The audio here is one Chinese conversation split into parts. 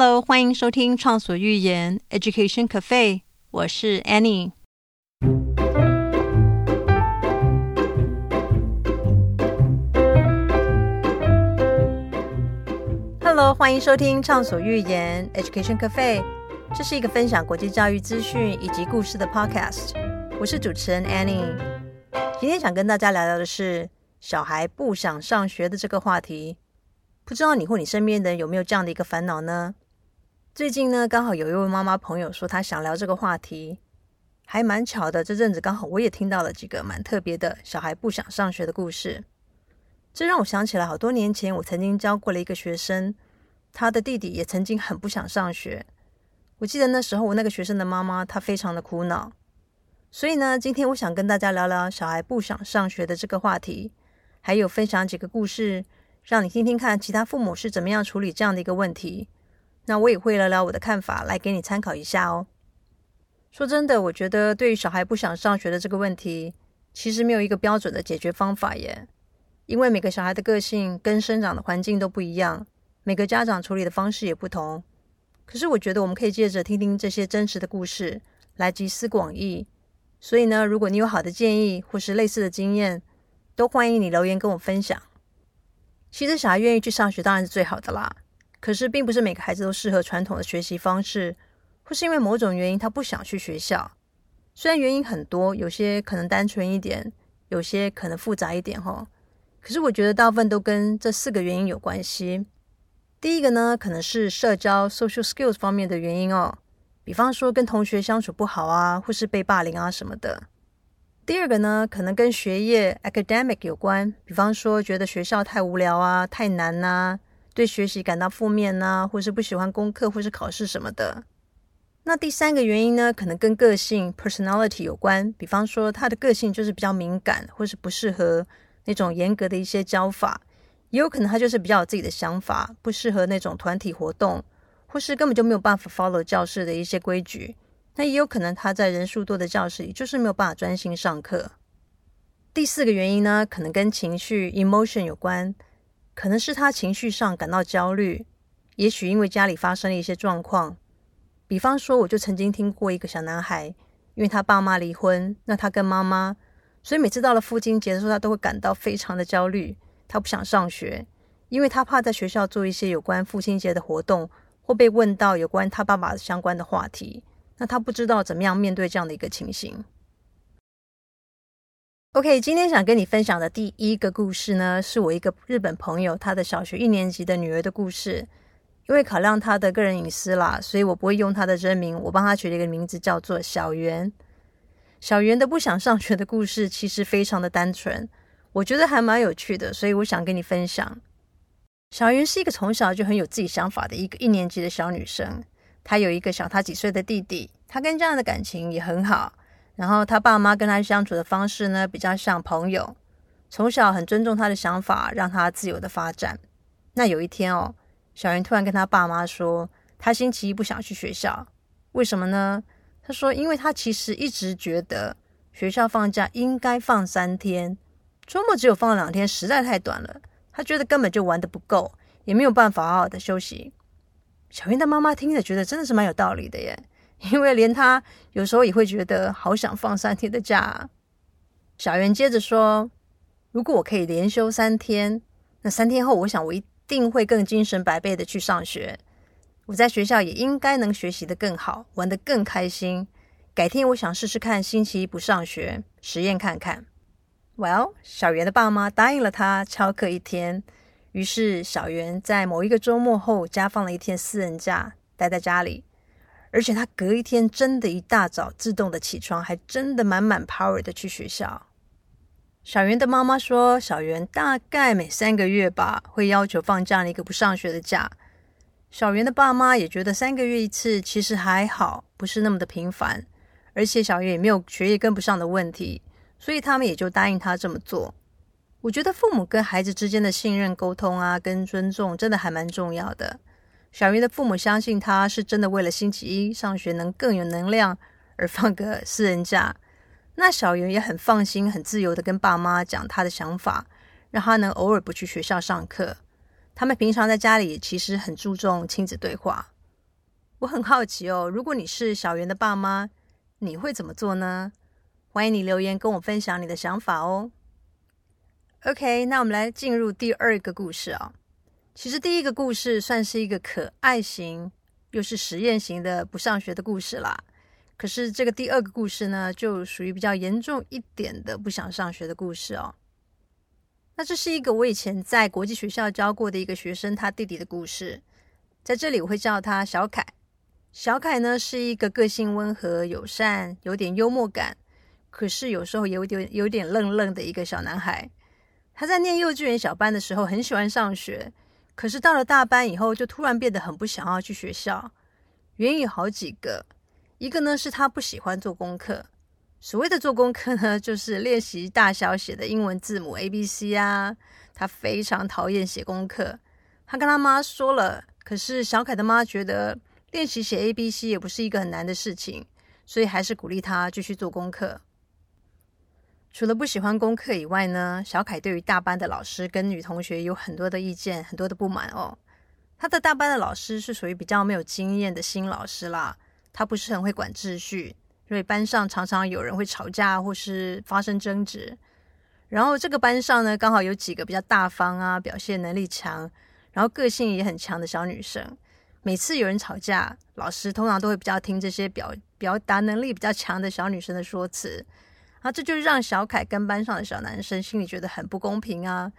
Hello，欢迎收听《畅所欲言 Education Cafe》，我是 Annie。Hello，欢迎收听《畅所欲言 Education Cafe》，这是一个分享国际教育资讯以及故事的 Podcast。我是主持人 Annie。今天想跟大家聊聊的是小孩不想上学的这个话题。不知道你或你身边的人有没有这样的一个烦恼呢？最近呢，刚好有一位妈妈朋友说她想聊这个话题，还蛮巧的。这阵子刚好我也听到了几个蛮特别的小孩不想上学的故事，这让我想起来好多年前我曾经教过了一个学生，他的弟弟也曾经很不想上学。我记得那时候我那个学生的妈妈她非常的苦恼，所以呢，今天我想跟大家聊聊小孩不想上学的这个话题，还有分享几个故事。让你听听看其他父母是怎么样处理这样的一个问题，那我也会聊聊我的看法，来给你参考一下哦。说真的，我觉得对于小孩不想上学的这个问题，其实没有一个标准的解决方法耶，因为每个小孩的个性跟生长的环境都不一样，每个家长处理的方式也不同。可是我觉得我们可以借着听听这些真实的故事来集思广益。所以呢，如果你有好的建议或是类似的经验，都欢迎你留言跟我分享。其实小孩愿意去上学当然是最好的啦，可是并不是每个孩子都适合传统的学习方式，或是因为某种原因他不想去学校。虽然原因很多，有些可能单纯一点，有些可能复杂一点哈。可是我觉得大部分都跟这四个原因有关系。第一个呢，可能是社交 （social skills） 方面的原因哦，比方说跟同学相处不好啊，或是被霸凌啊什么的。第二个呢，可能跟学业 （academic） 有关，比方说觉得学校太无聊啊、太难呐，对学习感到负面呐，或是不喜欢功课或是考试什么的。那第三个原因呢，可能跟个性 （personality） 有关，比方说他的个性就是比较敏感，或是不适合那种严格的一些教法，也有可能他就是比较有自己的想法，不适合那种团体活动，或是根本就没有办法 follow 教室的一些规矩。那也有可能他在人数多的教室里就是没有办法专心上课。第四个原因呢，可能跟情绪 emotion 有关，可能是他情绪上感到焦虑，也许因为家里发生了一些状况。比方说，我就曾经听过一个小男孩，因为他爸妈离婚，那他跟妈妈，所以每次到了父亲节的时候，他都会感到非常的焦虑，他不想上学，因为他怕在学校做一些有关父亲节的活动，或被问到有关他爸爸相关的话题。那他不知道怎么样面对这样的一个情形。OK，今天想跟你分享的第一个故事呢，是我一个日本朋友他的小学一年级的女儿的故事。因为考量他的个人隐私啦，所以我不会用他的真名，我帮他取了一个名字叫做小圆。小圆的不想上学的故事其实非常的单纯，我觉得还蛮有趣的，所以我想跟你分享。小圆是一个从小就很有自己想法的一个一年级的小女生。她有一个小她几岁的弟弟，她跟这样的感情也很好。然后他爸妈跟他相处的方式呢，比较像朋友。从小很尊重他的想法，让他自由的发展。那有一天哦，小云突然跟他爸妈说，他星期一不想去学校。为什么呢？他说，因为他其实一直觉得学校放假应该放三天，周末只有放两天，实在太短了。他觉得根本就玩的不够，也没有办法好好的休息。小云的妈妈听着，觉得真的是蛮有道理的耶，因为连他有时候也会觉得好想放三天的假。小圆接着说：“如果我可以连休三天，那三天后，我想我一定会更精神百倍的去上学。我在学校也应该能学习的更好，玩得更开心。改天我想试试看，星期一不上学，实验看看。”Well，小圆的爸妈答应了他翘课一天。于是，小圆在某一个周末后，加放了一天私人假，待在家里。而且，他隔一天真的一大早自动的起床，还真的满满 power 的去学校。小圆的妈妈说，小圆大概每三个月吧，会要求放这样一个不上学的假。小圆的爸妈也觉得三个月一次其实还好，不是那么的频繁，而且小圆也没有学业跟不上的问题，所以他们也就答应他这么做。我觉得父母跟孩子之间的信任、沟通啊，跟尊重，真的还蛮重要的。小云的父母相信他是真的为了星期一上学能更有能量而放个私人假。那小云也很放心、很自由的跟爸妈讲他的想法，让他能偶尔不去学校上课。他们平常在家里其实很注重亲子对话，我很好奇哦，如果你是小圆的爸妈，你会怎么做呢？欢迎你留言跟我分享你的想法哦。OK，那我们来进入第二个故事啊。其实第一个故事算是一个可爱型又是实验型的不上学的故事啦。可是这个第二个故事呢，就属于比较严重一点的不想上学的故事哦。那这是一个我以前在国际学校教过的一个学生他弟弟的故事，在这里我会叫他小凯。小凯呢是一个个性温和、友善、有点幽默感，可是有时候有点有点愣愣的一个小男孩。他在念幼稚园小班的时候很喜欢上学，可是到了大班以后就突然变得很不想要去学校。原因有好几个，一个呢是他不喜欢做功课。所谓的做功课呢，就是练习大小写的英文字母 A B C 啊。他非常讨厌写功课。他跟他妈说了，可是小凯的妈觉得练习写 A B C 也不是一个很难的事情，所以还是鼓励他继续做功课。除了不喜欢功课以外呢，小凯对于大班的老师跟女同学有很多的意见，很多的不满哦。他的大班的老师是属于比较没有经验的新老师啦，他不是很会管秩序。所以班上常常有人会吵架或是发生争执，然后这个班上呢，刚好有几个比较大方啊、表现能力强，然后个性也很强的小女生。每次有人吵架，老师通常都会比较听这些表表达能力比较强的小女生的说辞，啊，这就让小凯跟班上的小男生心里觉得很不公平啊。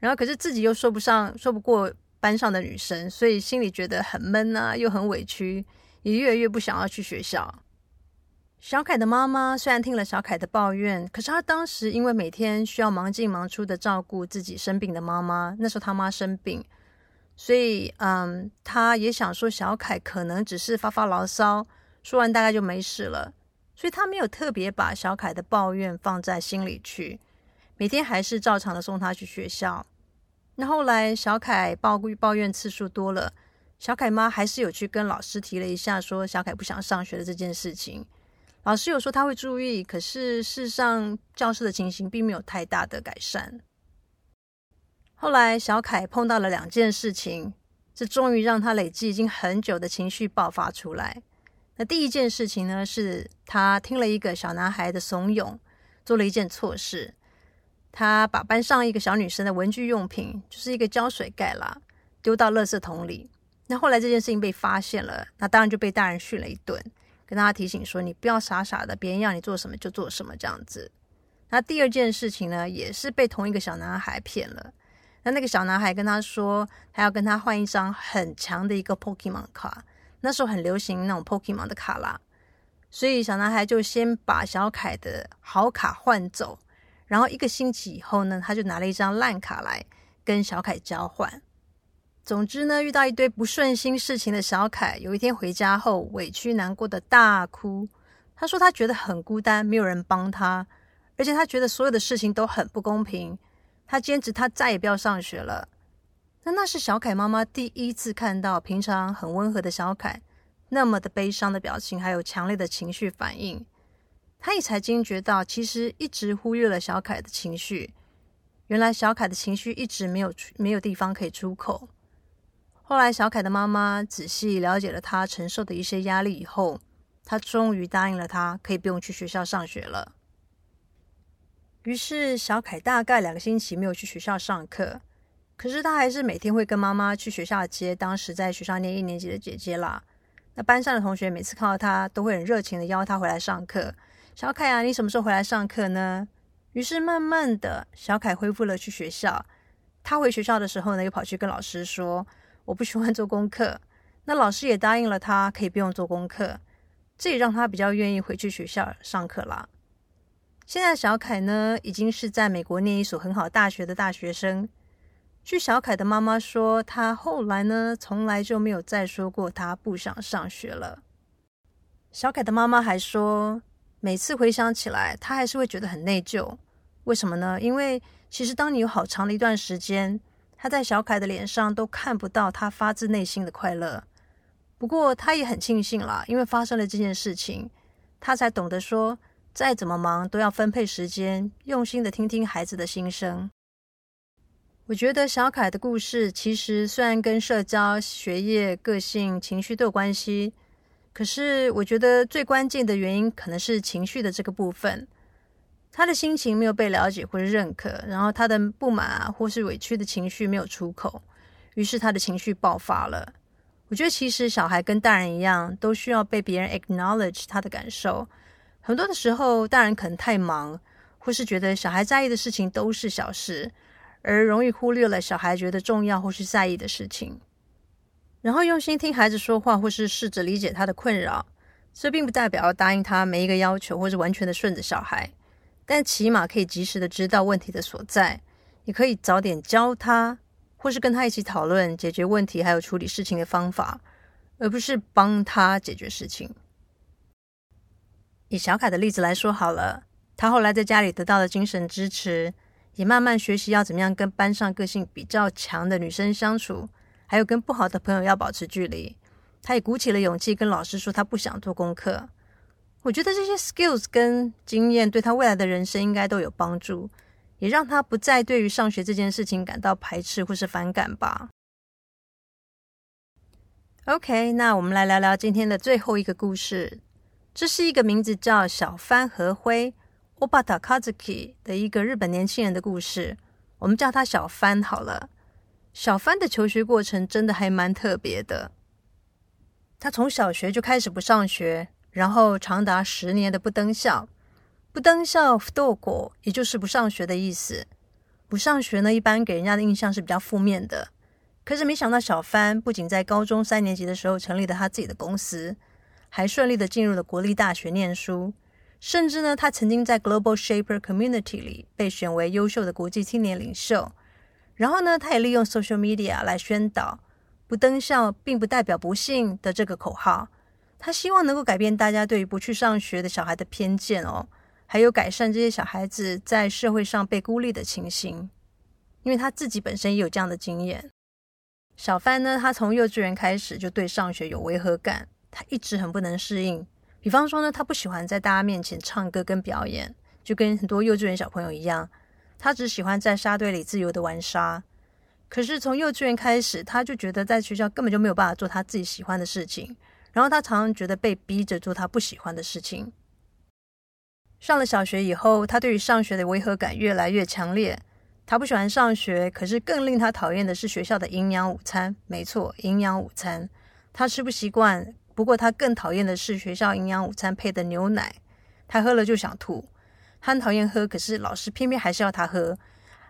然后可是自己又说不上、说不过班上的女生，所以心里觉得很闷啊，又很委屈，也越来越不想要去学校。小凯的妈妈虽然听了小凯的抱怨，可是他当时因为每天需要忙进忙出的照顾自己生病的妈妈，那时候他妈生病，所以嗯，他也想说小凯可能只是发发牢骚，说完大概就没事了，所以他没有特别把小凯的抱怨放在心里去，每天还是照常的送他去学校。那后来小凯抱抱怨次数多了，小凯妈还是有去跟老师提了一下，说小凯不想上学的这件事情。老师有说他会注意，可是事实上教室的情形并没有太大的改善。后来小凯碰到了两件事情，这终于让他累积已经很久的情绪爆发出来。那第一件事情呢，是他听了一个小男孩的怂恿，做了一件错事。他把班上一个小女生的文具用品，就是一个胶水盖啦，丢到垃圾桶里。那后来这件事情被发现了，那当然就被大人训了一顿。跟大家提醒说，你不要傻傻的，别人要你做什么就做什么这样子。那第二件事情呢，也是被同一个小男孩骗了。那那个小男孩跟他说，他要跟他换一张很强的一个 Pokemon 卡，那时候很流行那种 Pokemon 的卡啦。所以小男孩就先把小凯的好卡换走，然后一个星期以后呢，他就拿了一张烂卡来跟小凯交换。总之呢，遇到一堆不顺心事情的小凯，有一天回家后委屈难过的大哭。他说他觉得很孤单，没有人帮他，而且他觉得所有的事情都很不公平。他坚持他再也不要上学了。那那是小凯妈妈第一次看到平常很温和的小凯那么的悲伤的表情，还有强烈的情绪反应。她也才惊觉到，其实一直忽略了小凯的情绪。原来小凯的情绪一直没有没有地方可以出口。后来，小凯的妈妈仔细了解了他承受的一些压力以后，他终于答应了他，可以不用去学校上学了。于是，小凯大概两个星期没有去学校上课，可是他还是每天会跟妈妈去学校接当时在学校念一年级的姐姐啦。那班上的同学每次看到他，都会很热情的邀他回来上课。小凯啊，你什么时候回来上课呢？于是，慢慢的小凯恢复了去学校。他回学校的时候呢，又跑去跟老师说。我不喜欢做功课，那老师也答应了他，可以不用做功课，这也让他比较愿意回去学校上课啦。现在小凯呢，已经是在美国念一所很好大学的大学生。据小凯的妈妈说，他后来呢，从来就没有再说过他不想上学了。小凯的妈妈还说，每次回想起来，他还是会觉得很内疚。为什么呢？因为其实当你有好长的一段时间。他在小凯的脸上都看不到他发自内心的快乐，不过他也很庆幸啦，因为发生了这件事情，他才懂得说，再怎么忙都要分配时间，用心的听听孩子的心声。我觉得小凯的故事其实虽然跟社交、学业、个性、情绪都有关系，可是我觉得最关键的原因可能是情绪的这个部分，他的心情没有被了解或者认可，然后他的不满啊或是委屈的情绪没有出口，于是他的情绪爆发了。我觉得其实小孩跟大人一样，都需要被别人 acknowledge 他的感受。很多的时候，大人可能太忙，或是觉得小孩在意的事情都是小事，而容易忽略了小孩觉得重要或是在意的事情。然后用心听孩子说话，或是试着理解他的困扰，这并不代表要答应他每一个要求，或是完全的顺着小孩，但起码可以及时的知道问题的所在，也可以早点教他。或是跟他一起讨论解决问题，还有处理事情的方法，而不是帮他解决事情。以小凯的例子来说好了，他后来在家里得到了精神支持，也慢慢学习要怎么样跟班上个性比较强的女生相处，还有跟不好的朋友要保持距离。他也鼓起了勇气跟老师说他不想做功课。我觉得这些 skills 跟经验对他未来的人生应该都有帮助。也让他不再对于上学这件事情感到排斥或是反感吧。OK，那我们来聊聊今天的最后一个故事。这是一个名字叫小帆和 （Obata Kazuki） 的一个日本年轻人的故事。我们叫他小帆好了。小帆的求学过程真的还蛮特别的。他从小学就开始不上学，然后长达十年的不登校。不登校不斗过，也就是不上学的意思。不上学呢，一般给人家的印象是比较负面的。可是没想到，小帆不仅在高中三年级的时候成立了他自己的公司，还顺利的进入了国立大学念书。甚至呢，他曾经在 Global Shaper Community 里被选为优秀的国际青年领袖。然后呢，他也利用 Social Media 来宣导“不登校并不代表不幸”的这个口号。他希望能够改变大家对于不去上学的小孩的偏见哦。还有改善这些小孩子在社会上被孤立的情形，因为他自己本身也有这样的经验。小帆呢，他从幼稚园开始就对上学有违和感，他一直很不能适应。比方说呢，他不喜欢在大家面前唱歌跟表演，就跟很多幼稚园小朋友一样，他只喜欢在沙堆里自由的玩沙。可是从幼稚园开始，他就觉得在学校根本就没有办法做他自己喜欢的事情，然后他常常觉得被逼着做他不喜欢的事情。上了小学以后，他对于上学的违和感越来越强烈。他不喜欢上学，可是更令他讨厌的是学校的营养午餐。没错，营养午餐，他吃不习惯。不过他更讨厌的是学校营养午餐配的牛奶，他喝了就想吐。他很讨厌喝，可是老师偏偏还是要他喝，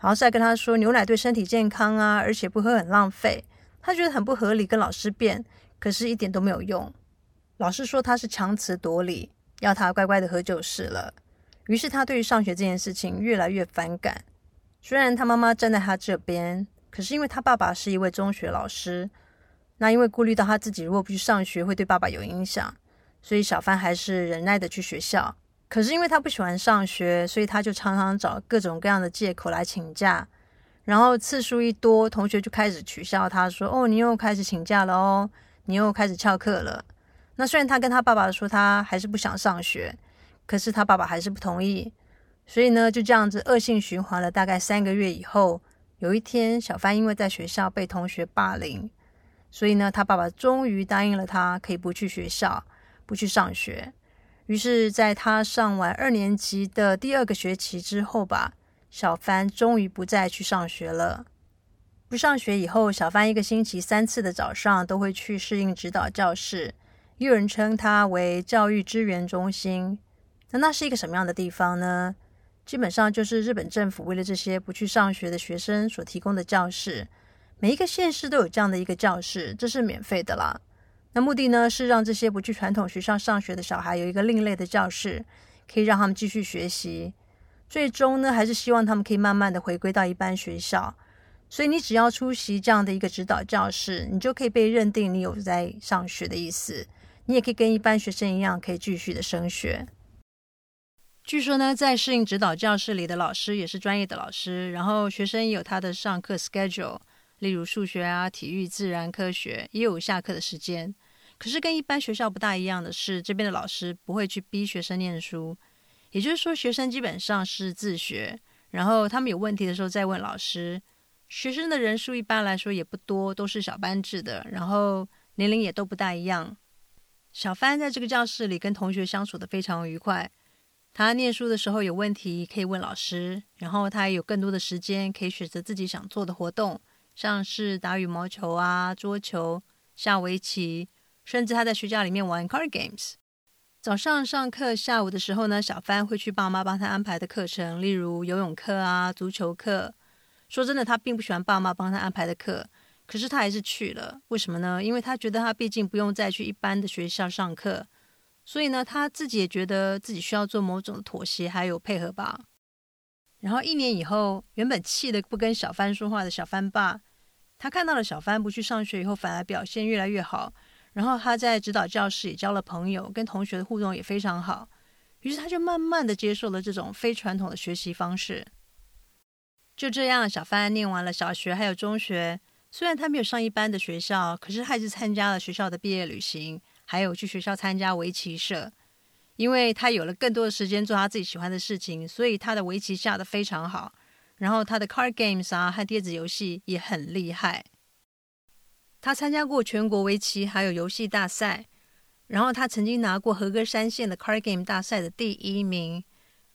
然后再跟他说牛奶对身体健康啊，而且不喝很浪费。他觉得很不合理，跟老师辩，可是一点都没有用。老师说他是强词夺理。要他乖乖的喝就是了。于是他对于上学这件事情越来越反感。虽然他妈妈站在他这边，可是因为他爸爸是一位中学老师，那因为顾虑到他自己如果不去上学会对爸爸有影响，所以小帆还是忍耐的去学校。可是因为他不喜欢上学，所以他就常常找各种各样的借口来请假。然后次数一多，同学就开始取笑他，说：“哦，你又开始请假了哦，你又开始翘课了。”那虽然他跟他爸爸说他还是不想上学，可是他爸爸还是不同意，所以呢就这样子恶性循环了大概三个月以后，有一天小帆因为在学校被同学霸凌，所以呢他爸爸终于答应了他可以不去学校，不去上学。于是，在他上完二年级的第二个学期之后吧，小帆终于不再去上学了。不上学以后，小帆一个星期三次的早上都会去适应指导教室。有人称它为教育支援中心，那那是一个什么样的地方呢？基本上就是日本政府为了这些不去上学的学生所提供的教室。每一个县市都有这样的一个教室，这是免费的啦。那目的呢是让这些不去传统学校上学的小孩有一个另类的教室，可以让他们继续学习。最终呢，还是希望他们可以慢慢的回归到一般学校。所以你只要出席这样的一个指导教室，你就可以被认定你有在上学的意思。你也可以跟一般学生一样，可以继续的升学。据说呢，在适应指导教室里的老师也是专业的老师，然后学生也有他的上课 schedule，例如数学啊、体育、自然科学也有下课的时间。可是跟一般学校不大一样的是，这边的老师不会去逼学生念书，也就是说，学生基本上是自学，然后他们有问题的时候再问老师。学生的人数一般来说也不多，都是小班制的，然后年龄也都不大一样。小帆在这个教室里跟同学相处的非常愉快。他念书的时候有问题可以问老师，然后他也有更多的时间可以选择自己想做的活动，像是打羽毛球啊、桌球、下围棋，甚至他在学校里面玩 card games。早上上课，下午的时候呢，小帆会去爸妈帮他安排的课程，例如游泳课啊、足球课。说真的，他并不喜欢爸妈帮他安排的课，可是他还是去了。为什么呢？因为他觉得他毕竟不用再去一般的学校上课。所以呢，他自己也觉得自己需要做某种妥协，还有配合吧。然后一年以后，原本气得不跟小帆说话的小帆爸，他看到了小帆不去上学以后，反而表现越来越好。然后他在指导教室也交了朋友，跟同学的互动也非常好。于是他就慢慢的接受了这种非传统的学习方式。就这样，小帆念完了小学还有中学，虽然他没有上一般的学校，可是还是参加了学校的毕业旅行。还有去学校参加围棋社，因为他有了更多的时间做他自己喜欢的事情，所以他的围棋下的非常好。然后他的 card games 啊和电子游戏也很厉害。他参加过全国围棋还有游戏大赛，然后他曾经拿过合歌山县的 card game 大赛的第一名。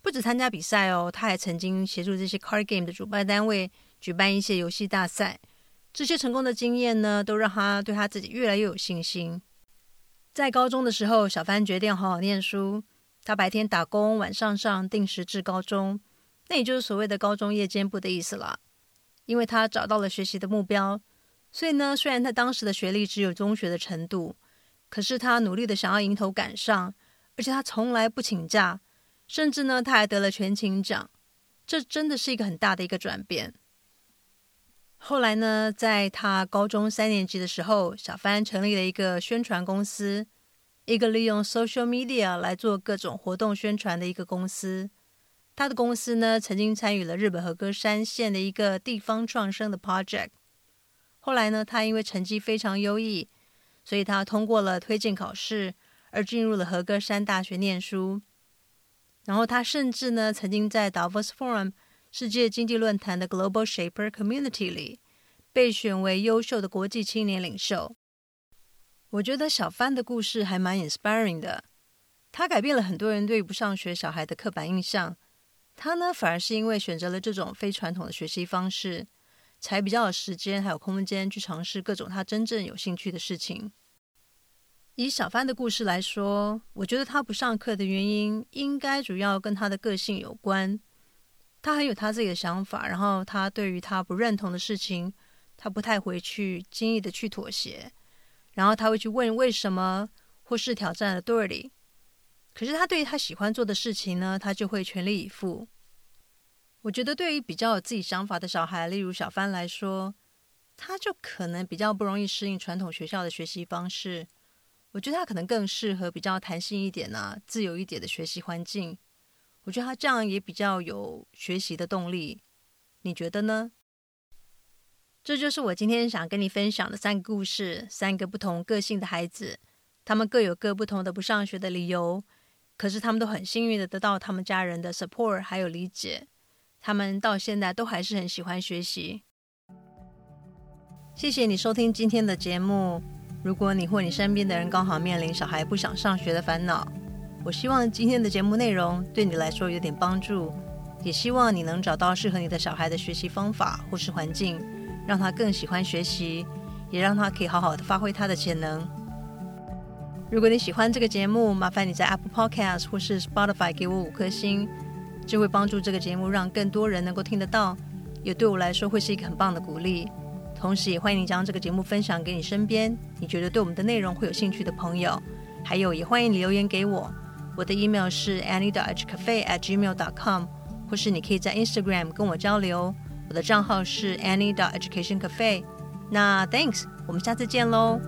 不止参加比赛哦，他还曾经协助这些 card game 的主办单位举办一些游戏大赛。这些成功的经验呢，都让他对他自己越来越有信心。在高中的时候，小帆决定好好念书。他白天打工，晚上上定时制高中，那也就是所谓的高中夜间部的意思了。因为他找到了学习的目标，所以呢，虽然他当时的学历只有中学的程度，可是他努力的想要迎头赶上，而且他从来不请假，甚至呢，他还得了全勤奖。这真的是一个很大的一个转变。后来呢，在他高中三年级的时候，小帆成立了一个宣传公司，一个利用 social media 来做各种活动宣传的一个公司。他的公司呢，曾经参与了日本和歌山县的一个地方创生的 project。后来呢，他因为成绩非常优异，所以他通过了推荐考试，而进入了和歌山大学念书。然后他甚至呢，曾经在 Davos Forum。世界经济论坛的 Global Shaper Community 里，被选为优秀的国际青年领袖。我觉得小帆的故事还蛮 inspiring 的。他改变了很多人对不上学小孩的刻板印象。他呢，反而是因为选择了这种非传统的学习方式，才比较有时间还有空间去尝试各种他真正有兴趣的事情。以小帆的故事来说，我觉得他不上课的原因，应该主要跟他的个性有关。他很有他自己的想法，然后他对于他不认同的事情，他不太会去轻易的去妥协，然后他会去问为什么，或是挑战 authority。可是他对于他喜欢做的事情呢，他就会全力以赴。我觉得对于比较有自己想法的小孩，例如小帆来说，他就可能比较不容易适应传统学校的学习方式。我觉得他可能更适合比较弹性一点啊、自由一点的学习环境。我觉得他这样也比较有学习的动力，你觉得呢？这就是我今天想跟你分享的三个故事，三个不同个性的孩子，他们各有各不同的不上学的理由，可是他们都很幸运的得到他们家人的 support 还有理解，他们到现在都还是很喜欢学习。谢谢你收听今天的节目。如果你或你身边的人刚好面临小孩不想上学的烦恼，我希望今天的节目内容对你来说有点帮助，也希望你能找到适合你的小孩的学习方法或是环境，让他更喜欢学习，也让他可以好好的发挥他的潜能。如果你喜欢这个节目，麻烦你在 Apple Podcast 或是 Spotify 给我五颗星，这会帮助这个节目让更多人能够听得到，也对我来说会是一个很棒的鼓励。同时，也欢迎你将这个节目分享给你身边你觉得对我们的内容会有兴趣的朋友，还有也欢迎你留言给我。我的 email 是 annie dot cafe at gmail dot com，或是你可以在 Instagram 跟我交流。我的账号是 annie dot education cafe。那 thanks，我们下次见喽。